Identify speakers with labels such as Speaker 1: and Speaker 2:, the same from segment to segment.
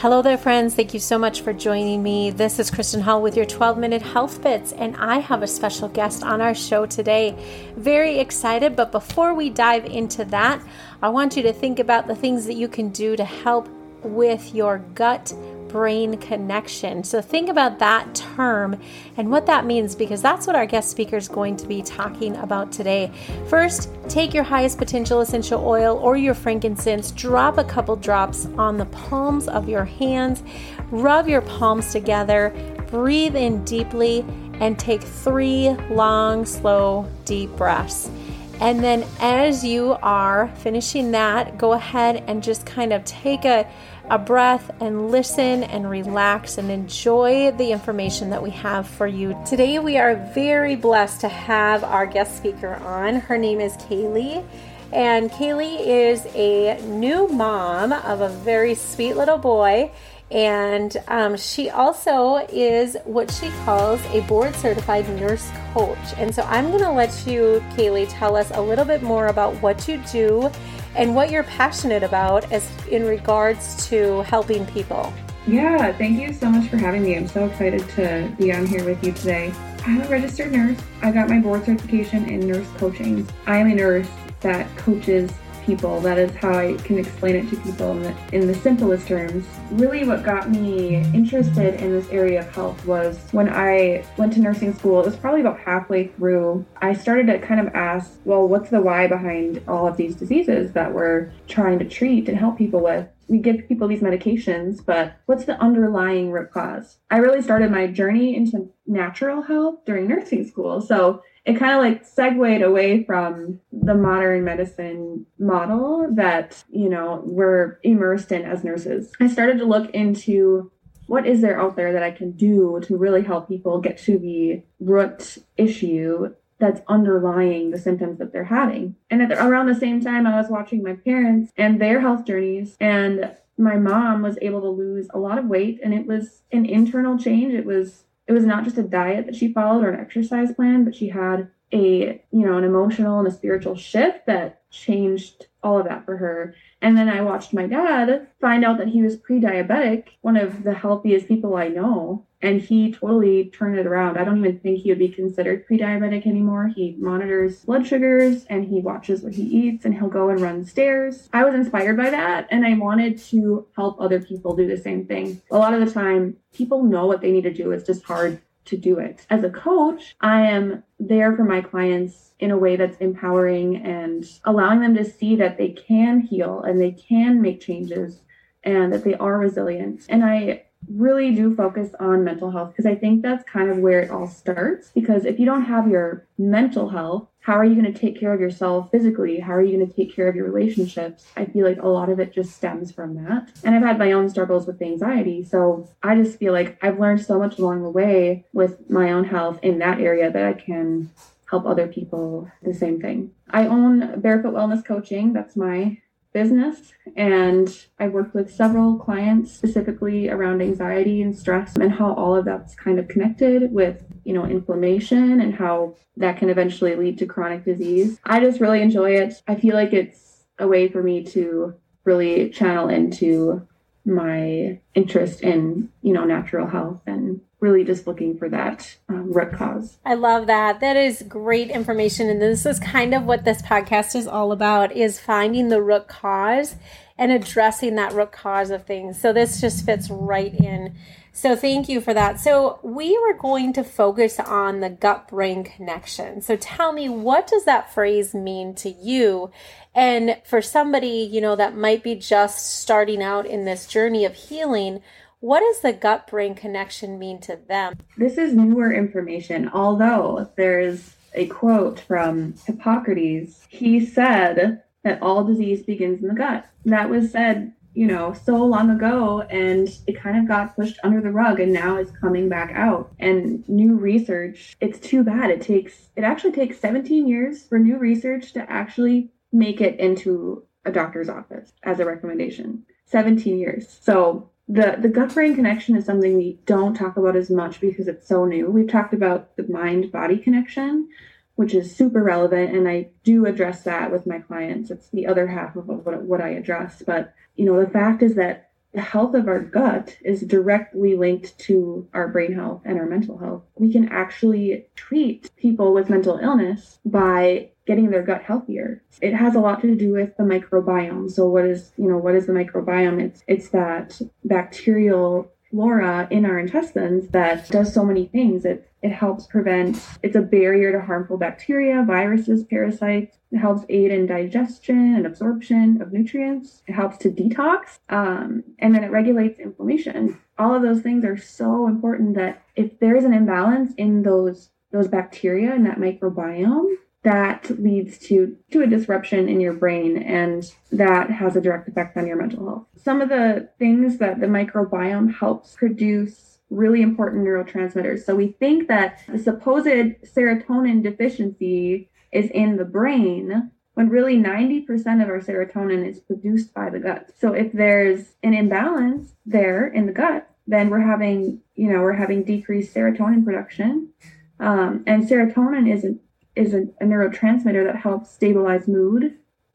Speaker 1: Hello there, friends. Thank you so much for joining me. This is Kristen Hall with your 12 minute health bits, and I have a special guest on our show today. Very excited, but before we dive into that, I want you to think about the things that you can do to help with your gut brain connection. So think about that term and what that means because that's what our guest speaker is going to be talking about today. First, take your highest potential essential oil or your frankincense, drop a couple drops on the palms of your hands, rub your palms together, breathe in deeply, and take three long, slow, deep breaths. And then, as you are finishing that, go ahead and just kind of take a a breath and listen and relax and enjoy the information that we have for you. Today, we are very blessed to have our guest speaker on. Her name is Kaylee. And Kaylee is a new mom of a very sweet little boy. And um, she also is what she calls a board certified nurse coach. And so I'm going to let you, Kaylee, tell us a little bit more about what you do and what you're passionate about as in regards to helping people.
Speaker 2: Yeah, thank you so much for having me. I'm so excited to be on here with you today. I'm a registered nurse. I got my board certification in nurse coaching. I am a nurse that coaches people. That is how I can explain it to people in the, in the simplest terms. Really, what got me interested in this area of health was when I went to nursing school. It was probably about halfway through. I started to kind of ask, well, what's the why behind all of these diseases that we're trying to treat and help people with? we give people these medications, but what's the underlying root cause? I really started my journey into natural health during nursing school. So it kind of like segued away from the modern medicine model that, you know, we're immersed in as nurses. I started to look into what is there out there that I can do to really help people get to the root issue that's underlying the symptoms that they're having. And at the, around the same time, I was watching my parents and their health journeys, and my mom was able to lose a lot of weight, and it was an internal change. It was it was not just a diet that she followed or an exercise plan, but she had a you know an emotional and a spiritual shift that changed all of that for her. And then I watched my dad find out that he was pre-diabetic, one of the healthiest people I know and he totally turned it around. I don't even think he would be considered pre-diabetic anymore. He monitors blood sugars and he watches what he eats and he'll go and run stairs. I was inspired by that and I wanted to help other people do the same thing. A lot of the time, people know what they need to do. It's just hard to do it. As a coach, I am there for my clients in a way that's empowering and allowing them to see that they can heal and they can make changes and that they are resilient. And I really do focus on mental health because I think that's kind of where it all starts. Because if you don't have your mental health, how are you going to take care of yourself physically? How are you going to take care of your relationships? I feel like a lot of it just stems from that. And I've had my own struggles with anxiety. So I just feel like I've learned so much along the way with my own health in that area that I can help other people the same thing. I own Barefoot Wellness Coaching. That's my business and I worked with several clients specifically around anxiety and stress and how all of that's kind of connected with you know inflammation and how that can eventually lead to chronic disease. I just really enjoy it. I feel like it's a way for me to really channel into my interest in you know natural health and really just looking for that um, root cause.
Speaker 1: I love that. That is great information, and this is kind of what this podcast is all about: is finding the root cause and addressing that root cause of things. So this just fits right in. So thank you for that. So we were going to focus on the gut brain connection. So tell me, what does that phrase mean to you? And for somebody, you know, that might be just starting out in this journey of healing, what does the gut brain connection mean to them?
Speaker 2: This is newer information, although there's a quote from Hippocrates. He said that all disease begins in the gut. That was said, you know, so long ago, and it kind of got pushed under the rug, and now it's coming back out. And new research, it's too bad. It takes, it actually takes 17 years for new research to actually make it into a doctor's office as a recommendation. 17 years. So the the gut brain connection is something we don't talk about as much because it's so new. We've talked about the mind body connection, which is super relevant, and I do address that with my clients. It's the other half of what, what I address. But you know, the fact is that the health of our gut is directly linked to our brain health and our mental health. We can actually treat people with mental illness by getting their gut healthier. It has a lot to do with the microbiome. So what is, you know, what is the microbiome? It's it's that bacterial flora in our intestines that does so many things. It it helps prevent, it's a barrier to harmful bacteria, viruses, parasites. It helps aid in digestion and absorption of nutrients. It helps to detox. Um, and then it regulates inflammation. All of those things are so important that if there is an imbalance in those those bacteria in that microbiome, that leads to to a disruption in your brain and that has a direct effect on your mental health. Some of the things that the microbiome helps produce really important neurotransmitters. So we think that the supposed serotonin deficiency is in the brain when really 90% of our serotonin is produced by the gut. So if there's an imbalance there in the gut, then we're having, you know, we're having decreased serotonin production. Um, and serotonin is a, is a, a, neurotransmitter that helps stabilize mood.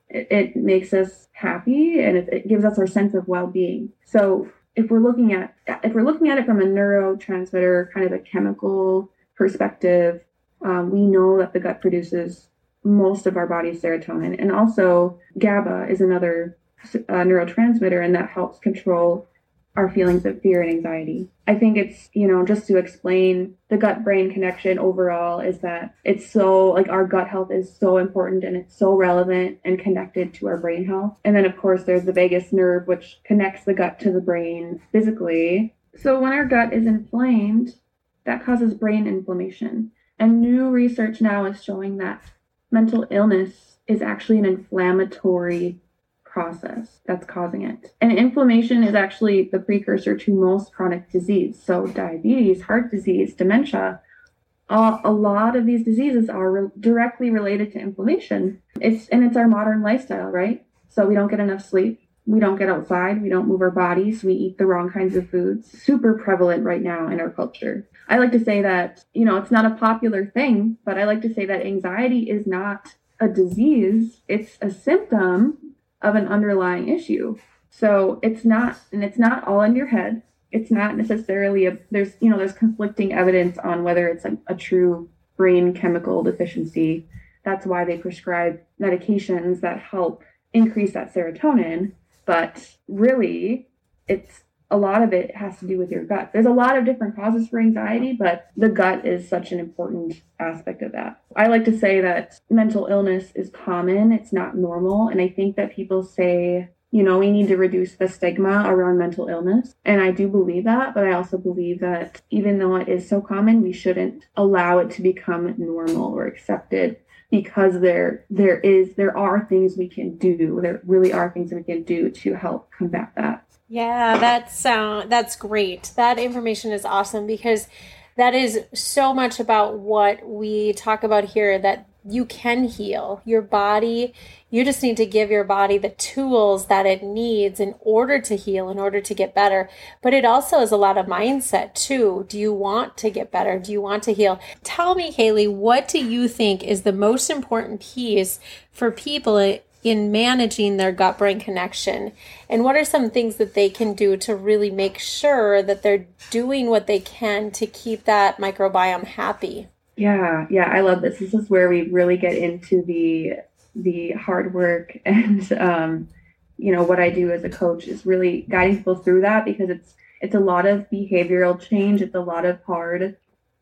Speaker 2: It, it makes us happy and it, it gives us our sense of well-being. So if we're looking at if we're looking at it from a neurotransmitter kind of a chemical perspective, um, we know that the gut produces most of our body's serotonin, and also GABA is another uh, neurotransmitter, and that helps control our feelings of fear and anxiety. I think it's, you know, just to explain the gut brain connection overall is that it's so like our gut health is so important and it's so relevant and connected to our brain health. And then, of course, there's the vagus nerve, which connects the gut to the brain physically. So when our gut is inflamed, that causes brain inflammation. And new research now is showing that mental illness is actually an inflammatory process that's causing it. And inflammation is actually the precursor to most chronic disease. So, diabetes, heart disease, dementia, uh, a lot of these diseases are re- directly related to inflammation. It's and it's our modern lifestyle, right? So we don't get enough sleep, we don't get outside, we don't move our bodies, we eat the wrong kinds of foods. Super prevalent right now in our culture. I like to say that, you know, it's not a popular thing, but I like to say that anxiety is not a disease, it's a symptom of an underlying issue. So it's not, and it's not all in your head. It's not necessarily a, there's, you know, there's conflicting evidence on whether it's a, a true brain chemical deficiency. That's why they prescribe medications that help increase that serotonin. But really, it's a lot of it has to do with your gut. There's a lot of different causes for anxiety, but the gut is such an important aspect of that. I like to say that mental illness is common, it's not normal. And I think that people say, you know, we need to reduce the stigma around mental illness. And I do believe that, but I also believe that even though it is so common, we shouldn't allow it to become normal or accepted because there there is there are things we can do there really are things we can do to help combat that
Speaker 1: yeah, that's uh, that's great. That information is awesome because that is so much about what we talk about here that you can heal your body. You just need to give your body the tools that it needs in order to heal, in order to get better. But it also is a lot of mindset too. Do you want to get better? Do you want to heal? Tell me, Haley, what do you think is the most important piece for people in managing their gut brain connection? And what are some things that they can do to really make sure that they're doing what they can to keep that microbiome happy?
Speaker 2: Yeah, yeah, I love this. This is where we really get into the the hard work and um, you know what I do as a coach is really guiding people through that because it's it's a lot of behavioral change, it's a lot of hard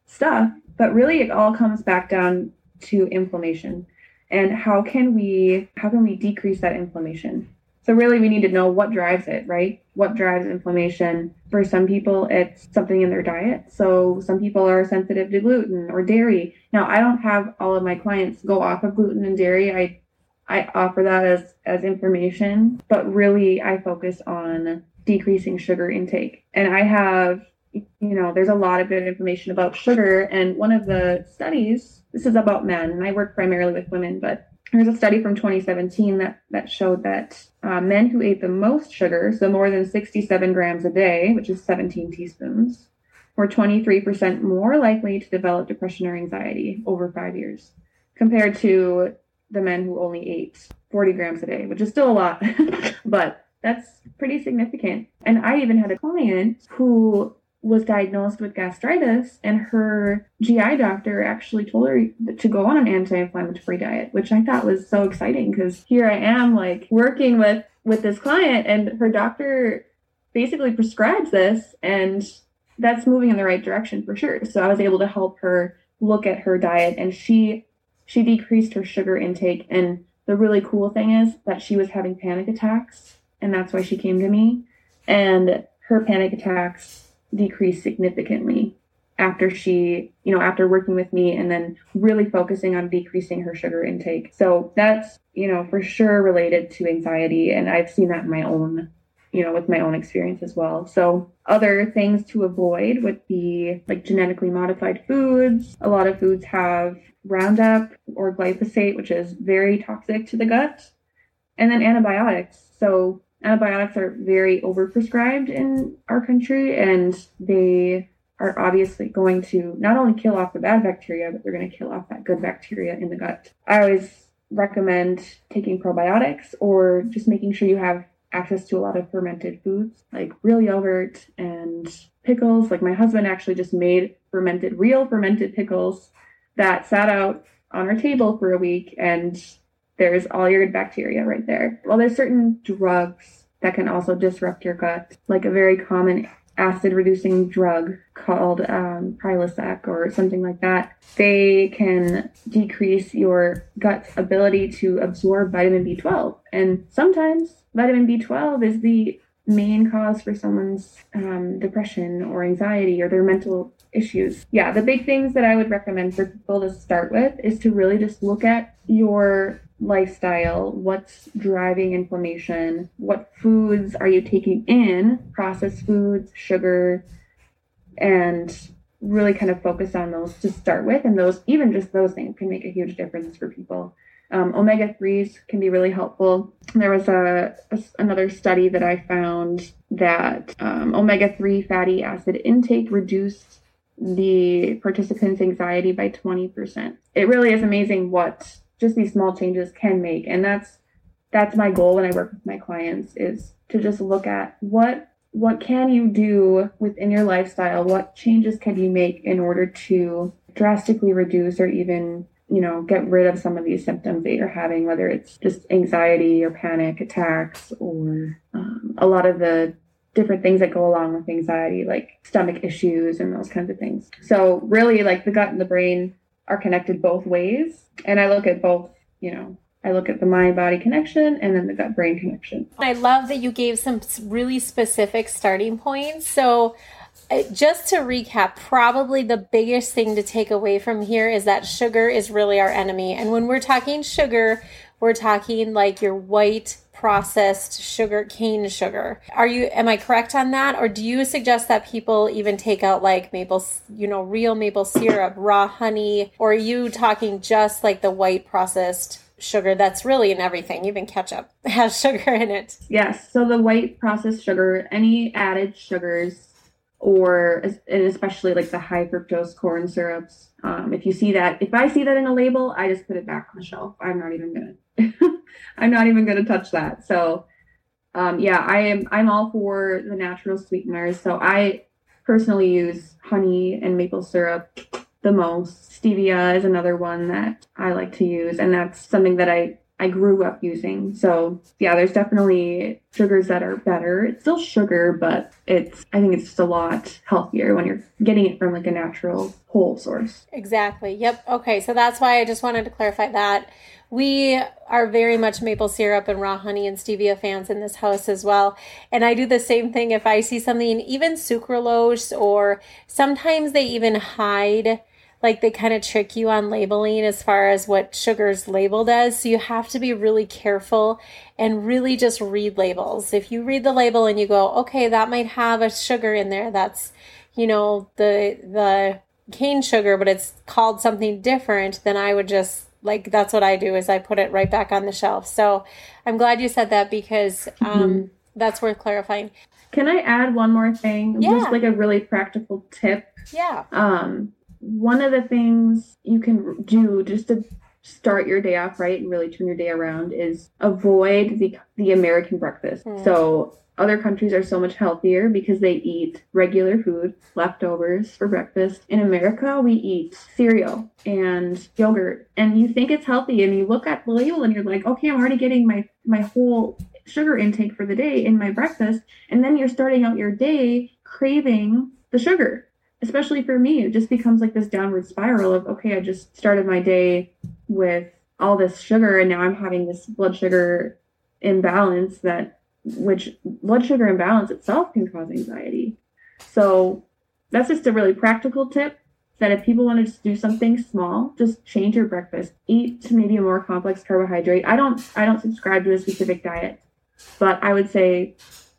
Speaker 2: stuff, but really it all comes back down to inflammation and how can we how can we decrease that inflammation? So really we need to know what drives it right? What drives inflammation? For some people it's something in their diet. So some people are sensitive to gluten or dairy. Now i don't have all of my clients go off of gluten and dairy. I i offer that as as information but really i focus on decreasing sugar intake. And i have you know there's a lot of good information about sugar and one of the studies this is about men, and I work primarily with women, but there's a study from 2017 that, that showed that uh, men who ate the most sugar, so more than 67 grams a day, which is 17 teaspoons, were 23% more likely to develop depression or anxiety over five years compared to the men who only ate 40 grams a day, which is still a lot. but that's pretty significant. And I even had a client who was diagnosed with gastritis and her GI doctor actually told her to go on an anti-inflammatory diet, which I thought was so exciting because here I am like working with with this client and her doctor basically prescribes this and that's moving in the right direction for sure. So I was able to help her look at her diet and she she decreased her sugar intake and the really cool thing is that she was having panic attacks and that's why she came to me and her panic attacks decreased significantly after she, you know, after working with me and then really focusing on decreasing her sugar intake. So that's, you know, for sure related to anxiety and I've seen that in my own you know, with my own experience as well. So, other things to avoid would be like genetically modified foods. A lot of foods have Roundup or glyphosate, which is very toxic to the gut, and then antibiotics. So, antibiotics are very overprescribed in our country, and they are obviously going to not only kill off the bad bacteria, but they're going to kill off that good bacteria in the gut. I always recommend taking probiotics or just making sure you have access to a lot of fermented foods like real yogurt and pickles. Like my husband actually just made fermented, real fermented pickles that sat out on our table for a week and there's all your bacteria right there. Well, there's certain drugs that can also disrupt your gut, like a very common acid reducing drug called um, Prilosec or something like that. They can decrease your gut's ability to absorb vitamin B12. And sometimes vitamin B12 is the main cause for someone's um, depression or anxiety or their mental issues. Yeah, the big things that I would recommend for people to start with is to really just look at your lifestyle, what's driving inflammation, what foods are you taking in, processed foods, sugar, and really kind of focus on those to start with. And those, even just those things, can make a huge difference for people. Um, omega 3s can be really helpful. There was a, a another study that I found that um, omega 3 fatty acid intake reduced the participants' anxiety by 20%. It really is amazing what just these small changes can make. And that's that's my goal when I work with my clients is to just look at what what can you do within your lifestyle? What changes can you make in order to drastically reduce or even you know, get rid of some of these symptoms that you're having, whether it's just anxiety or panic attacks or um, a lot of the different things that go along with anxiety, like stomach issues and those kinds of things. So, really, like the gut and the brain are connected both ways. And I look at both, you know, I look at the mind body connection and then the gut brain connection.
Speaker 1: I love that you gave some really specific starting points. So, uh, just to recap, probably the biggest thing to take away from here is that sugar is really our enemy. And when we're talking sugar, we're talking like your white processed sugar cane sugar. Are you am I correct on that or do you suggest that people even take out like maple, you know, real maple syrup, raw honey or are you talking just like the white processed sugar that's really in everything even ketchup has sugar in it
Speaker 2: yes so the white processed sugar any added sugars or and especially like the high fructose corn syrups. Um, if you see that, if I see that in a label, I just put it back on the shelf. I'm not even gonna, I'm not even gonna touch that. So, um, yeah, I am. I'm all for the natural sweeteners. So I personally use honey and maple syrup the most. Stevia is another one that I like to use, and that's something that I I grew up using. So yeah, there's definitely sugars that are better. It's still sugar, but it's I think it's just a lot healthier when you're getting it from like a natural whole source.
Speaker 1: Exactly. Yep. Okay. So that's why I just wanted to clarify that. We are very much maple syrup and raw honey and stevia fans in this house as well. And I do the same thing if I see something, even sucralose, or sometimes they even hide like they kind of trick you on labeling as far as what sugar's labeled as. So you have to be really careful and really just read labels. If you read the label and you go, okay, that might have a sugar in there, that's, you know, the, the cane sugar, but it's called something different, then I would just like that's what I do is I put it right back on the shelf. So I'm glad you said that because um, mm-hmm. that's worth clarifying.
Speaker 2: Can I add one more thing? Yeah. Just like a really practical tip.
Speaker 1: Yeah.
Speaker 2: Um, one of the things you can do just to start your day off right and really turn your day around is avoid the the American breakfast. Mm. So other countries are so much healthier because they eat regular food, leftovers for breakfast. In America, we eat cereal and yogurt. And you think it's healthy and you look at the label and you're like, okay, I'm already getting my my whole sugar intake for the day in my breakfast. And then you're starting out your day craving the sugar. Especially for me, it just becomes like this downward spiral of, okay, I just started my day with all this sugar and now I'm having this blood sugar imbalance that which blood sugar imbalance itself can cause anxiety. So that's just a really practical tip that if people want to do something small, just change your breakfast. Eat to maybe a more complex carbohydrate. I don't I don't subscribe to a specific diet, but I would say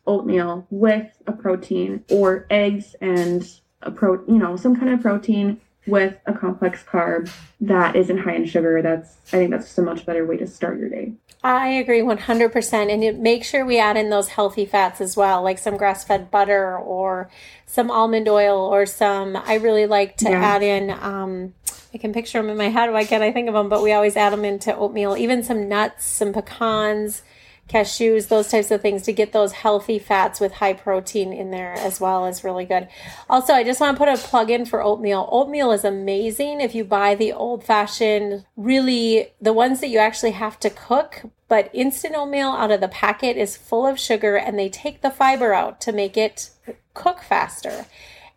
Speaker 2: oatmeal with a protein or eggs and a pro you know, some kind of protein with a complex carb that isn't high in sugar. That's I think that's just a much better way to start your day.
Speaker 1: I agree 100%. And make sure we add in those healthy fats as well, like some grass fed butter or some almond oil or some. I really like to yeah. add in, um, I can picture them in my head. Why can't I think of them? But we always add them into oatmeal, even some nuts, some pecans cashews, those types of things to get those healthy fats with high protein in there as well is really good. Also, I just want to put a plug in for oatmeal. Oatmeal is amazing if you buy the old fashioned, really the ones that you actually have to cook. But instant oatmeal out of the packet is full of sugar and they take the fiber out to make it cook faster.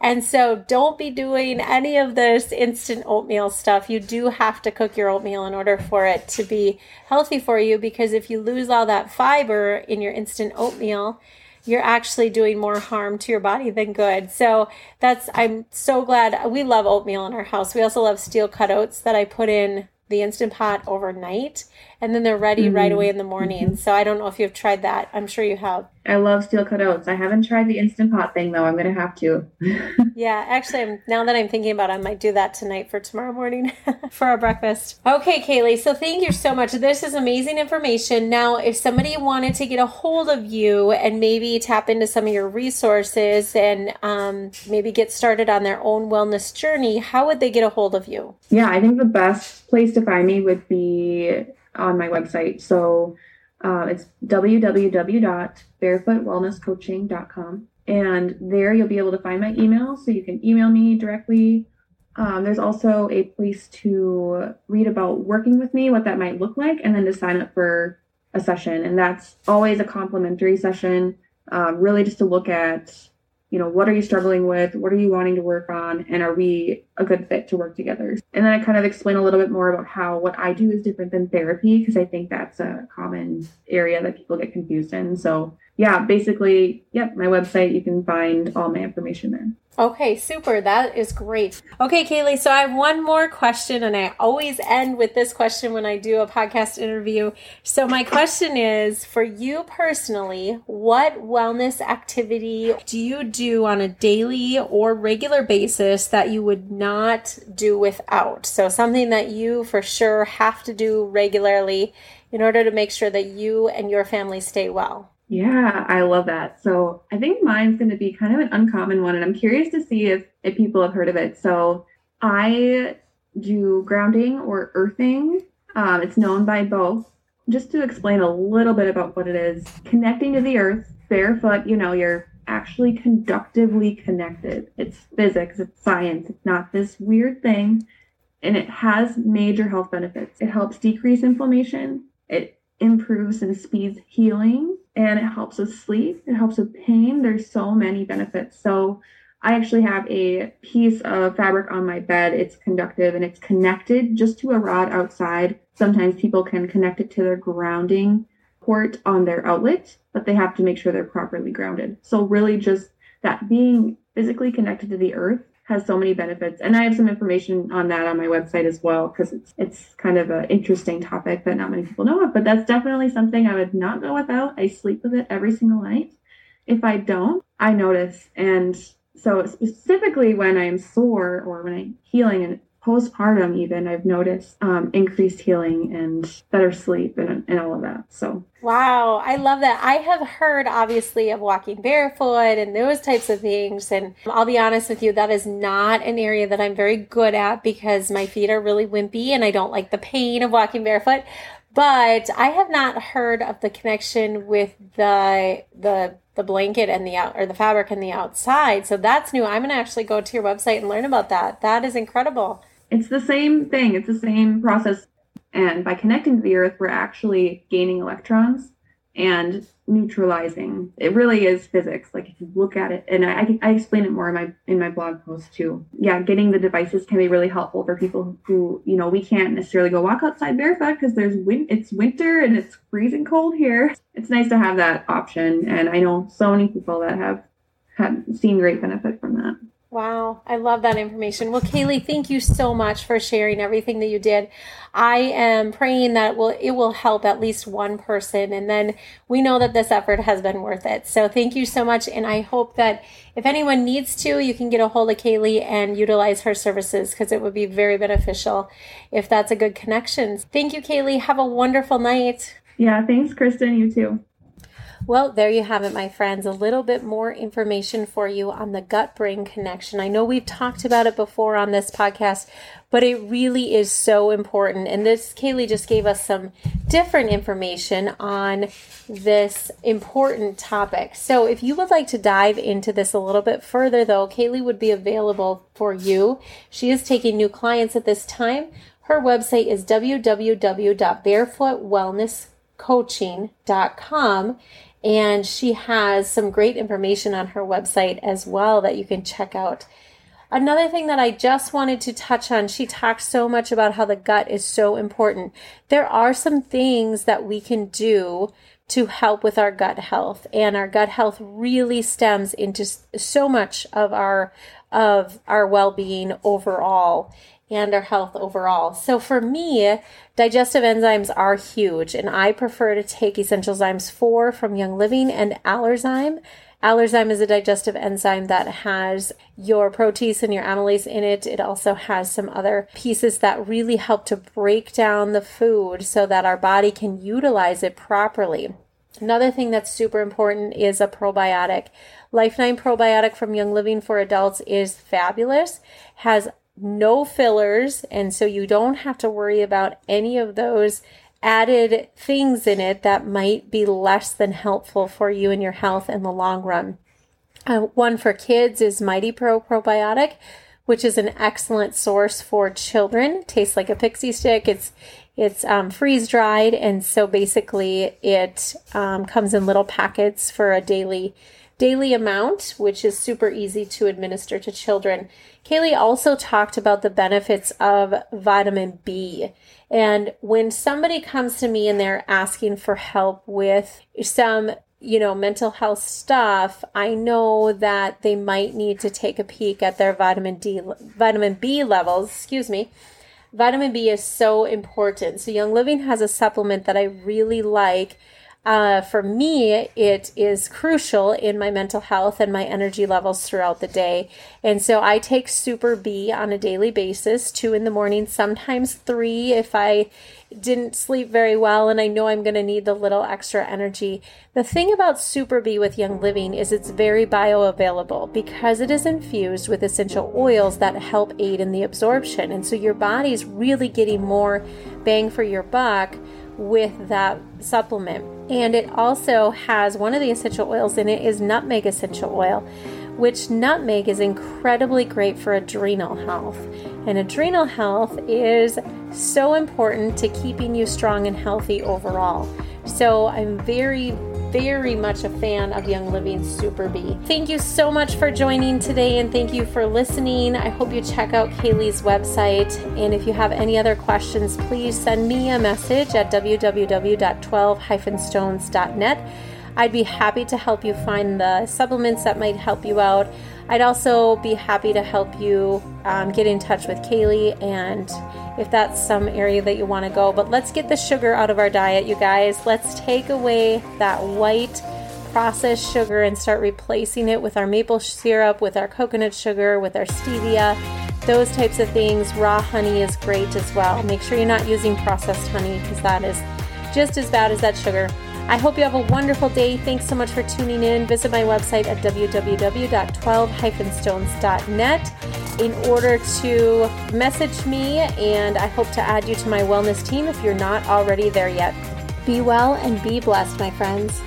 Speaker 1: And so don't be doing any of this instant oatmeal stuff. You do have to cook your oatmeal in order for it to be healthy for you because if you lose all that fiber in your instant oatmeal, you're actually doing more harm to your body than good. So that's, I'm so glad we love oatmeal in our house. We also love steel cut oats that I put in the instant pot overnight and then they're ready mm-hmm. right away in the morning. Mm-hmm. So I don't know if you've tried that. I'm sure you have.
Speaker 2: I love steel cut oats. I haven't tried the instant pot thing though. I'm gonna have to.
Speaker 1: yeah, actually, I'm, now that I'm thinking about, it, I might do that tonight for tomorrow morning for our breakfast. Okay, Kaylee. So thank you so much. This is amazing information. Now, if somebody wanted to get a hold of you and maybe tap into some of your resources and um, maybe get started on their own wellness journey, how would they get a hold of you?
Speaker 2: Yeah, I think the best place to find me would be on my website. So uh, it's www.barefootwellnesscoaching.com. And there you'll be able to find my email. So you can email me directly. Um, there's also a place to read about working with me, what that might look like, and then to sign up for a session. And that's always a complimentary session, um, really just to look at you know, what are you struggling with? What are you wanting to work on? And are we a good fit to work together? And then I kind of explain a little bit more about how what I do is different than therapy, because I think that's a common area that people get confused in. So, yeah, basically, yep, my website, you can find all my information there.
Speaker 1: Okay, super. That is great. Okay, Kaylee, so I have one more question, and I always end with this question when I do a podcast interview. So, my question is for you personally, what wellness activity do you do on a daily or regular basis that you would not do without? So, something that you for sure have to do regularly in order to make sure that you and your family stay well.
Speaker 2: Yeah, I love that. So I think mine's going to be kind of an uncommon one, and I'm curious to see if, if people have heard of it. So I do grounding or earthing. Um, it's known by both. Just to explain a little bit about what it is, connecting to the earth barefoot, you know, you're actually conductively connected. It's physics, it's science, it's not this weird thing. And it has major health benefits. It helps decrease inflammation, it improves and speeds healing and it helps with sleep. It helps with pain. There's so many benefits. So I actually have a piece of fabric on my bed. It's conductive and it's connected just to a rod outside. Sometimes people can connect it to their grounding port on their outlet, but they have to make sure they're properly grounded. So really just that being physically connected to the earth has so many benefits. And I have some information on that on my website as well because it's it's kind of an interesting topic that not many people know of. But that's definitely something I would not go without. I sleep with it every single night. If I don't, I notice. And so specifically when I'm sore or when I'm healing and postpartum even i've noticed um, increased healing and better sleep and, and all of that so.
Speaker 1: Wow i love that. I have heard obviously of walking barefoot and those types of things and i'll be honest with you that is not an area that i'm very good at because my feet are really wimpy and i don't like the pain of walking barefoot but i have not heard of the connection with the the the blanket and the out or the fabric and the outside. So that's new. I'm to actually go to your website and learn about that. That is incredible.
Speaker 2: It's the same thing. It's the same process. And by connecting to the earth, we're actually gaining electrons and neutralizing. It really is physics. Like if you look at it, and I, I explain it more in my in my blog post too. Yeah, getting the devices can be really helpful for people who you know we can't necessarily go walk outside barefoot because there's wind. It's winter and it's freezing cold here. It's nice to have that option, and I know so many people that have had seen great benefit from.
Speaker 1: Wow, I love that information. Well, Kaylee, thank you so much for sharing everything that you did. I am praying that it will it will help at least one person and then we know that this effort has been worth it. So thank you so much and I hope that if anyone needs to, you can get a hold of Kaylee and utilize her services because it would be very beneficial if that's a good connection. Thank you, Kaylee. Have a wonderful night.
Speaker 2: Yeah, thanks, Kristen. You too.
Speaker 1: Well, there you have it, my friends. A little bit more information for you on the gut brain connection. I know we've talked about it before on this podcast, but it really is so important. And this, Kaylee just gave us some different information on this important topic. So, if you would like to dive into this a little bit further, though, Kaylee would be available for you. She is taking new clients at this time. Her website is www.barefootwellnesscoaching.com and she has some great information on her website as well that you can check out. Another thing that I just wanted to touch on, she talks so much about how the gut is so important. There are some things that we can do to help with our gut health and our gut health really stems into so much of our of our well-being overall and our health overall. So for me, digestive enzymes are huge, and I prefer to take Essentialzymes 4 from Young Living and Allerzyme. Allerzyme is a digestive enzyme that has your protease and your amylase in it. It also has some other pieces that really help to break down the food so that our body can utilize it properly. Another thing that's super important is a probiotic. Life9 probiotic from Young Living for Adults is fabulous, has no fillers, and so you don't have to worry about any of those added things in it that might be less than helpful for you and your health in the long run. Uh, one for kids is Mighty Pro Probiotic, which is an excellent source for children. Tastes like a pixie stick. It's it's um, freeze dried, and so basically it um, comes in little packets for a daily daily amount, which is super easy to administer to children. Kaylee also talked about the benefits of vitamin B. And when somebody comes to me and they're asking for help with some you know, mental health stuff, I know that they might need to take a peek at their vitamin D, vitamin B levels, excuse me. Vitamin B is so important. So Young Living has a supplement that I really like uh, for me, it is crucial in my mental health and my energy levels throughout the day. And so I take Super B on a daily basis, two in the morning, sometimes three if I didn't sleep very well and I know I'm going to need the little extra energy. The thing about Super B with Young Living is it's very bioavailable because it is infused with essential oils that help aid in the absorption. And so your body's really getting more bang for your buck with that supplement. And it also has one of the essential oils in it is nutmeg essential oil, which nutmeg is incredibly great for adrenal health. And adrenal health is so important to keeping you strong and healthy overall. So I'm very, very much a fan of Young Living Super B. Thank you so much for joining today and thank you for listening. I hope you check out Kaylee's website. And if you have any other questions, please send me a message at www.12-stones.net. I'd be happy to help you find the supplements that might help you out. I'd also be happy to help you um, get in touch with Kaylee and if that's some area that you want to go. But let's get the sugar out of our diet, you guys. Let's take away that white processed sugar and start replacing it with our maple syrup, with our coconut sugar, with our stevia. those types of things. Raw honey is great as well. Make sure you're not using processed honey because that is just as bad as that sugar. I hope you have a wonderful day. Thanks so much for tuning in. Visit my website at www.12-stones.net in order to message me, and I hope to add you to my wellness team if you're not already there yet. Be well and be blessed, my friends.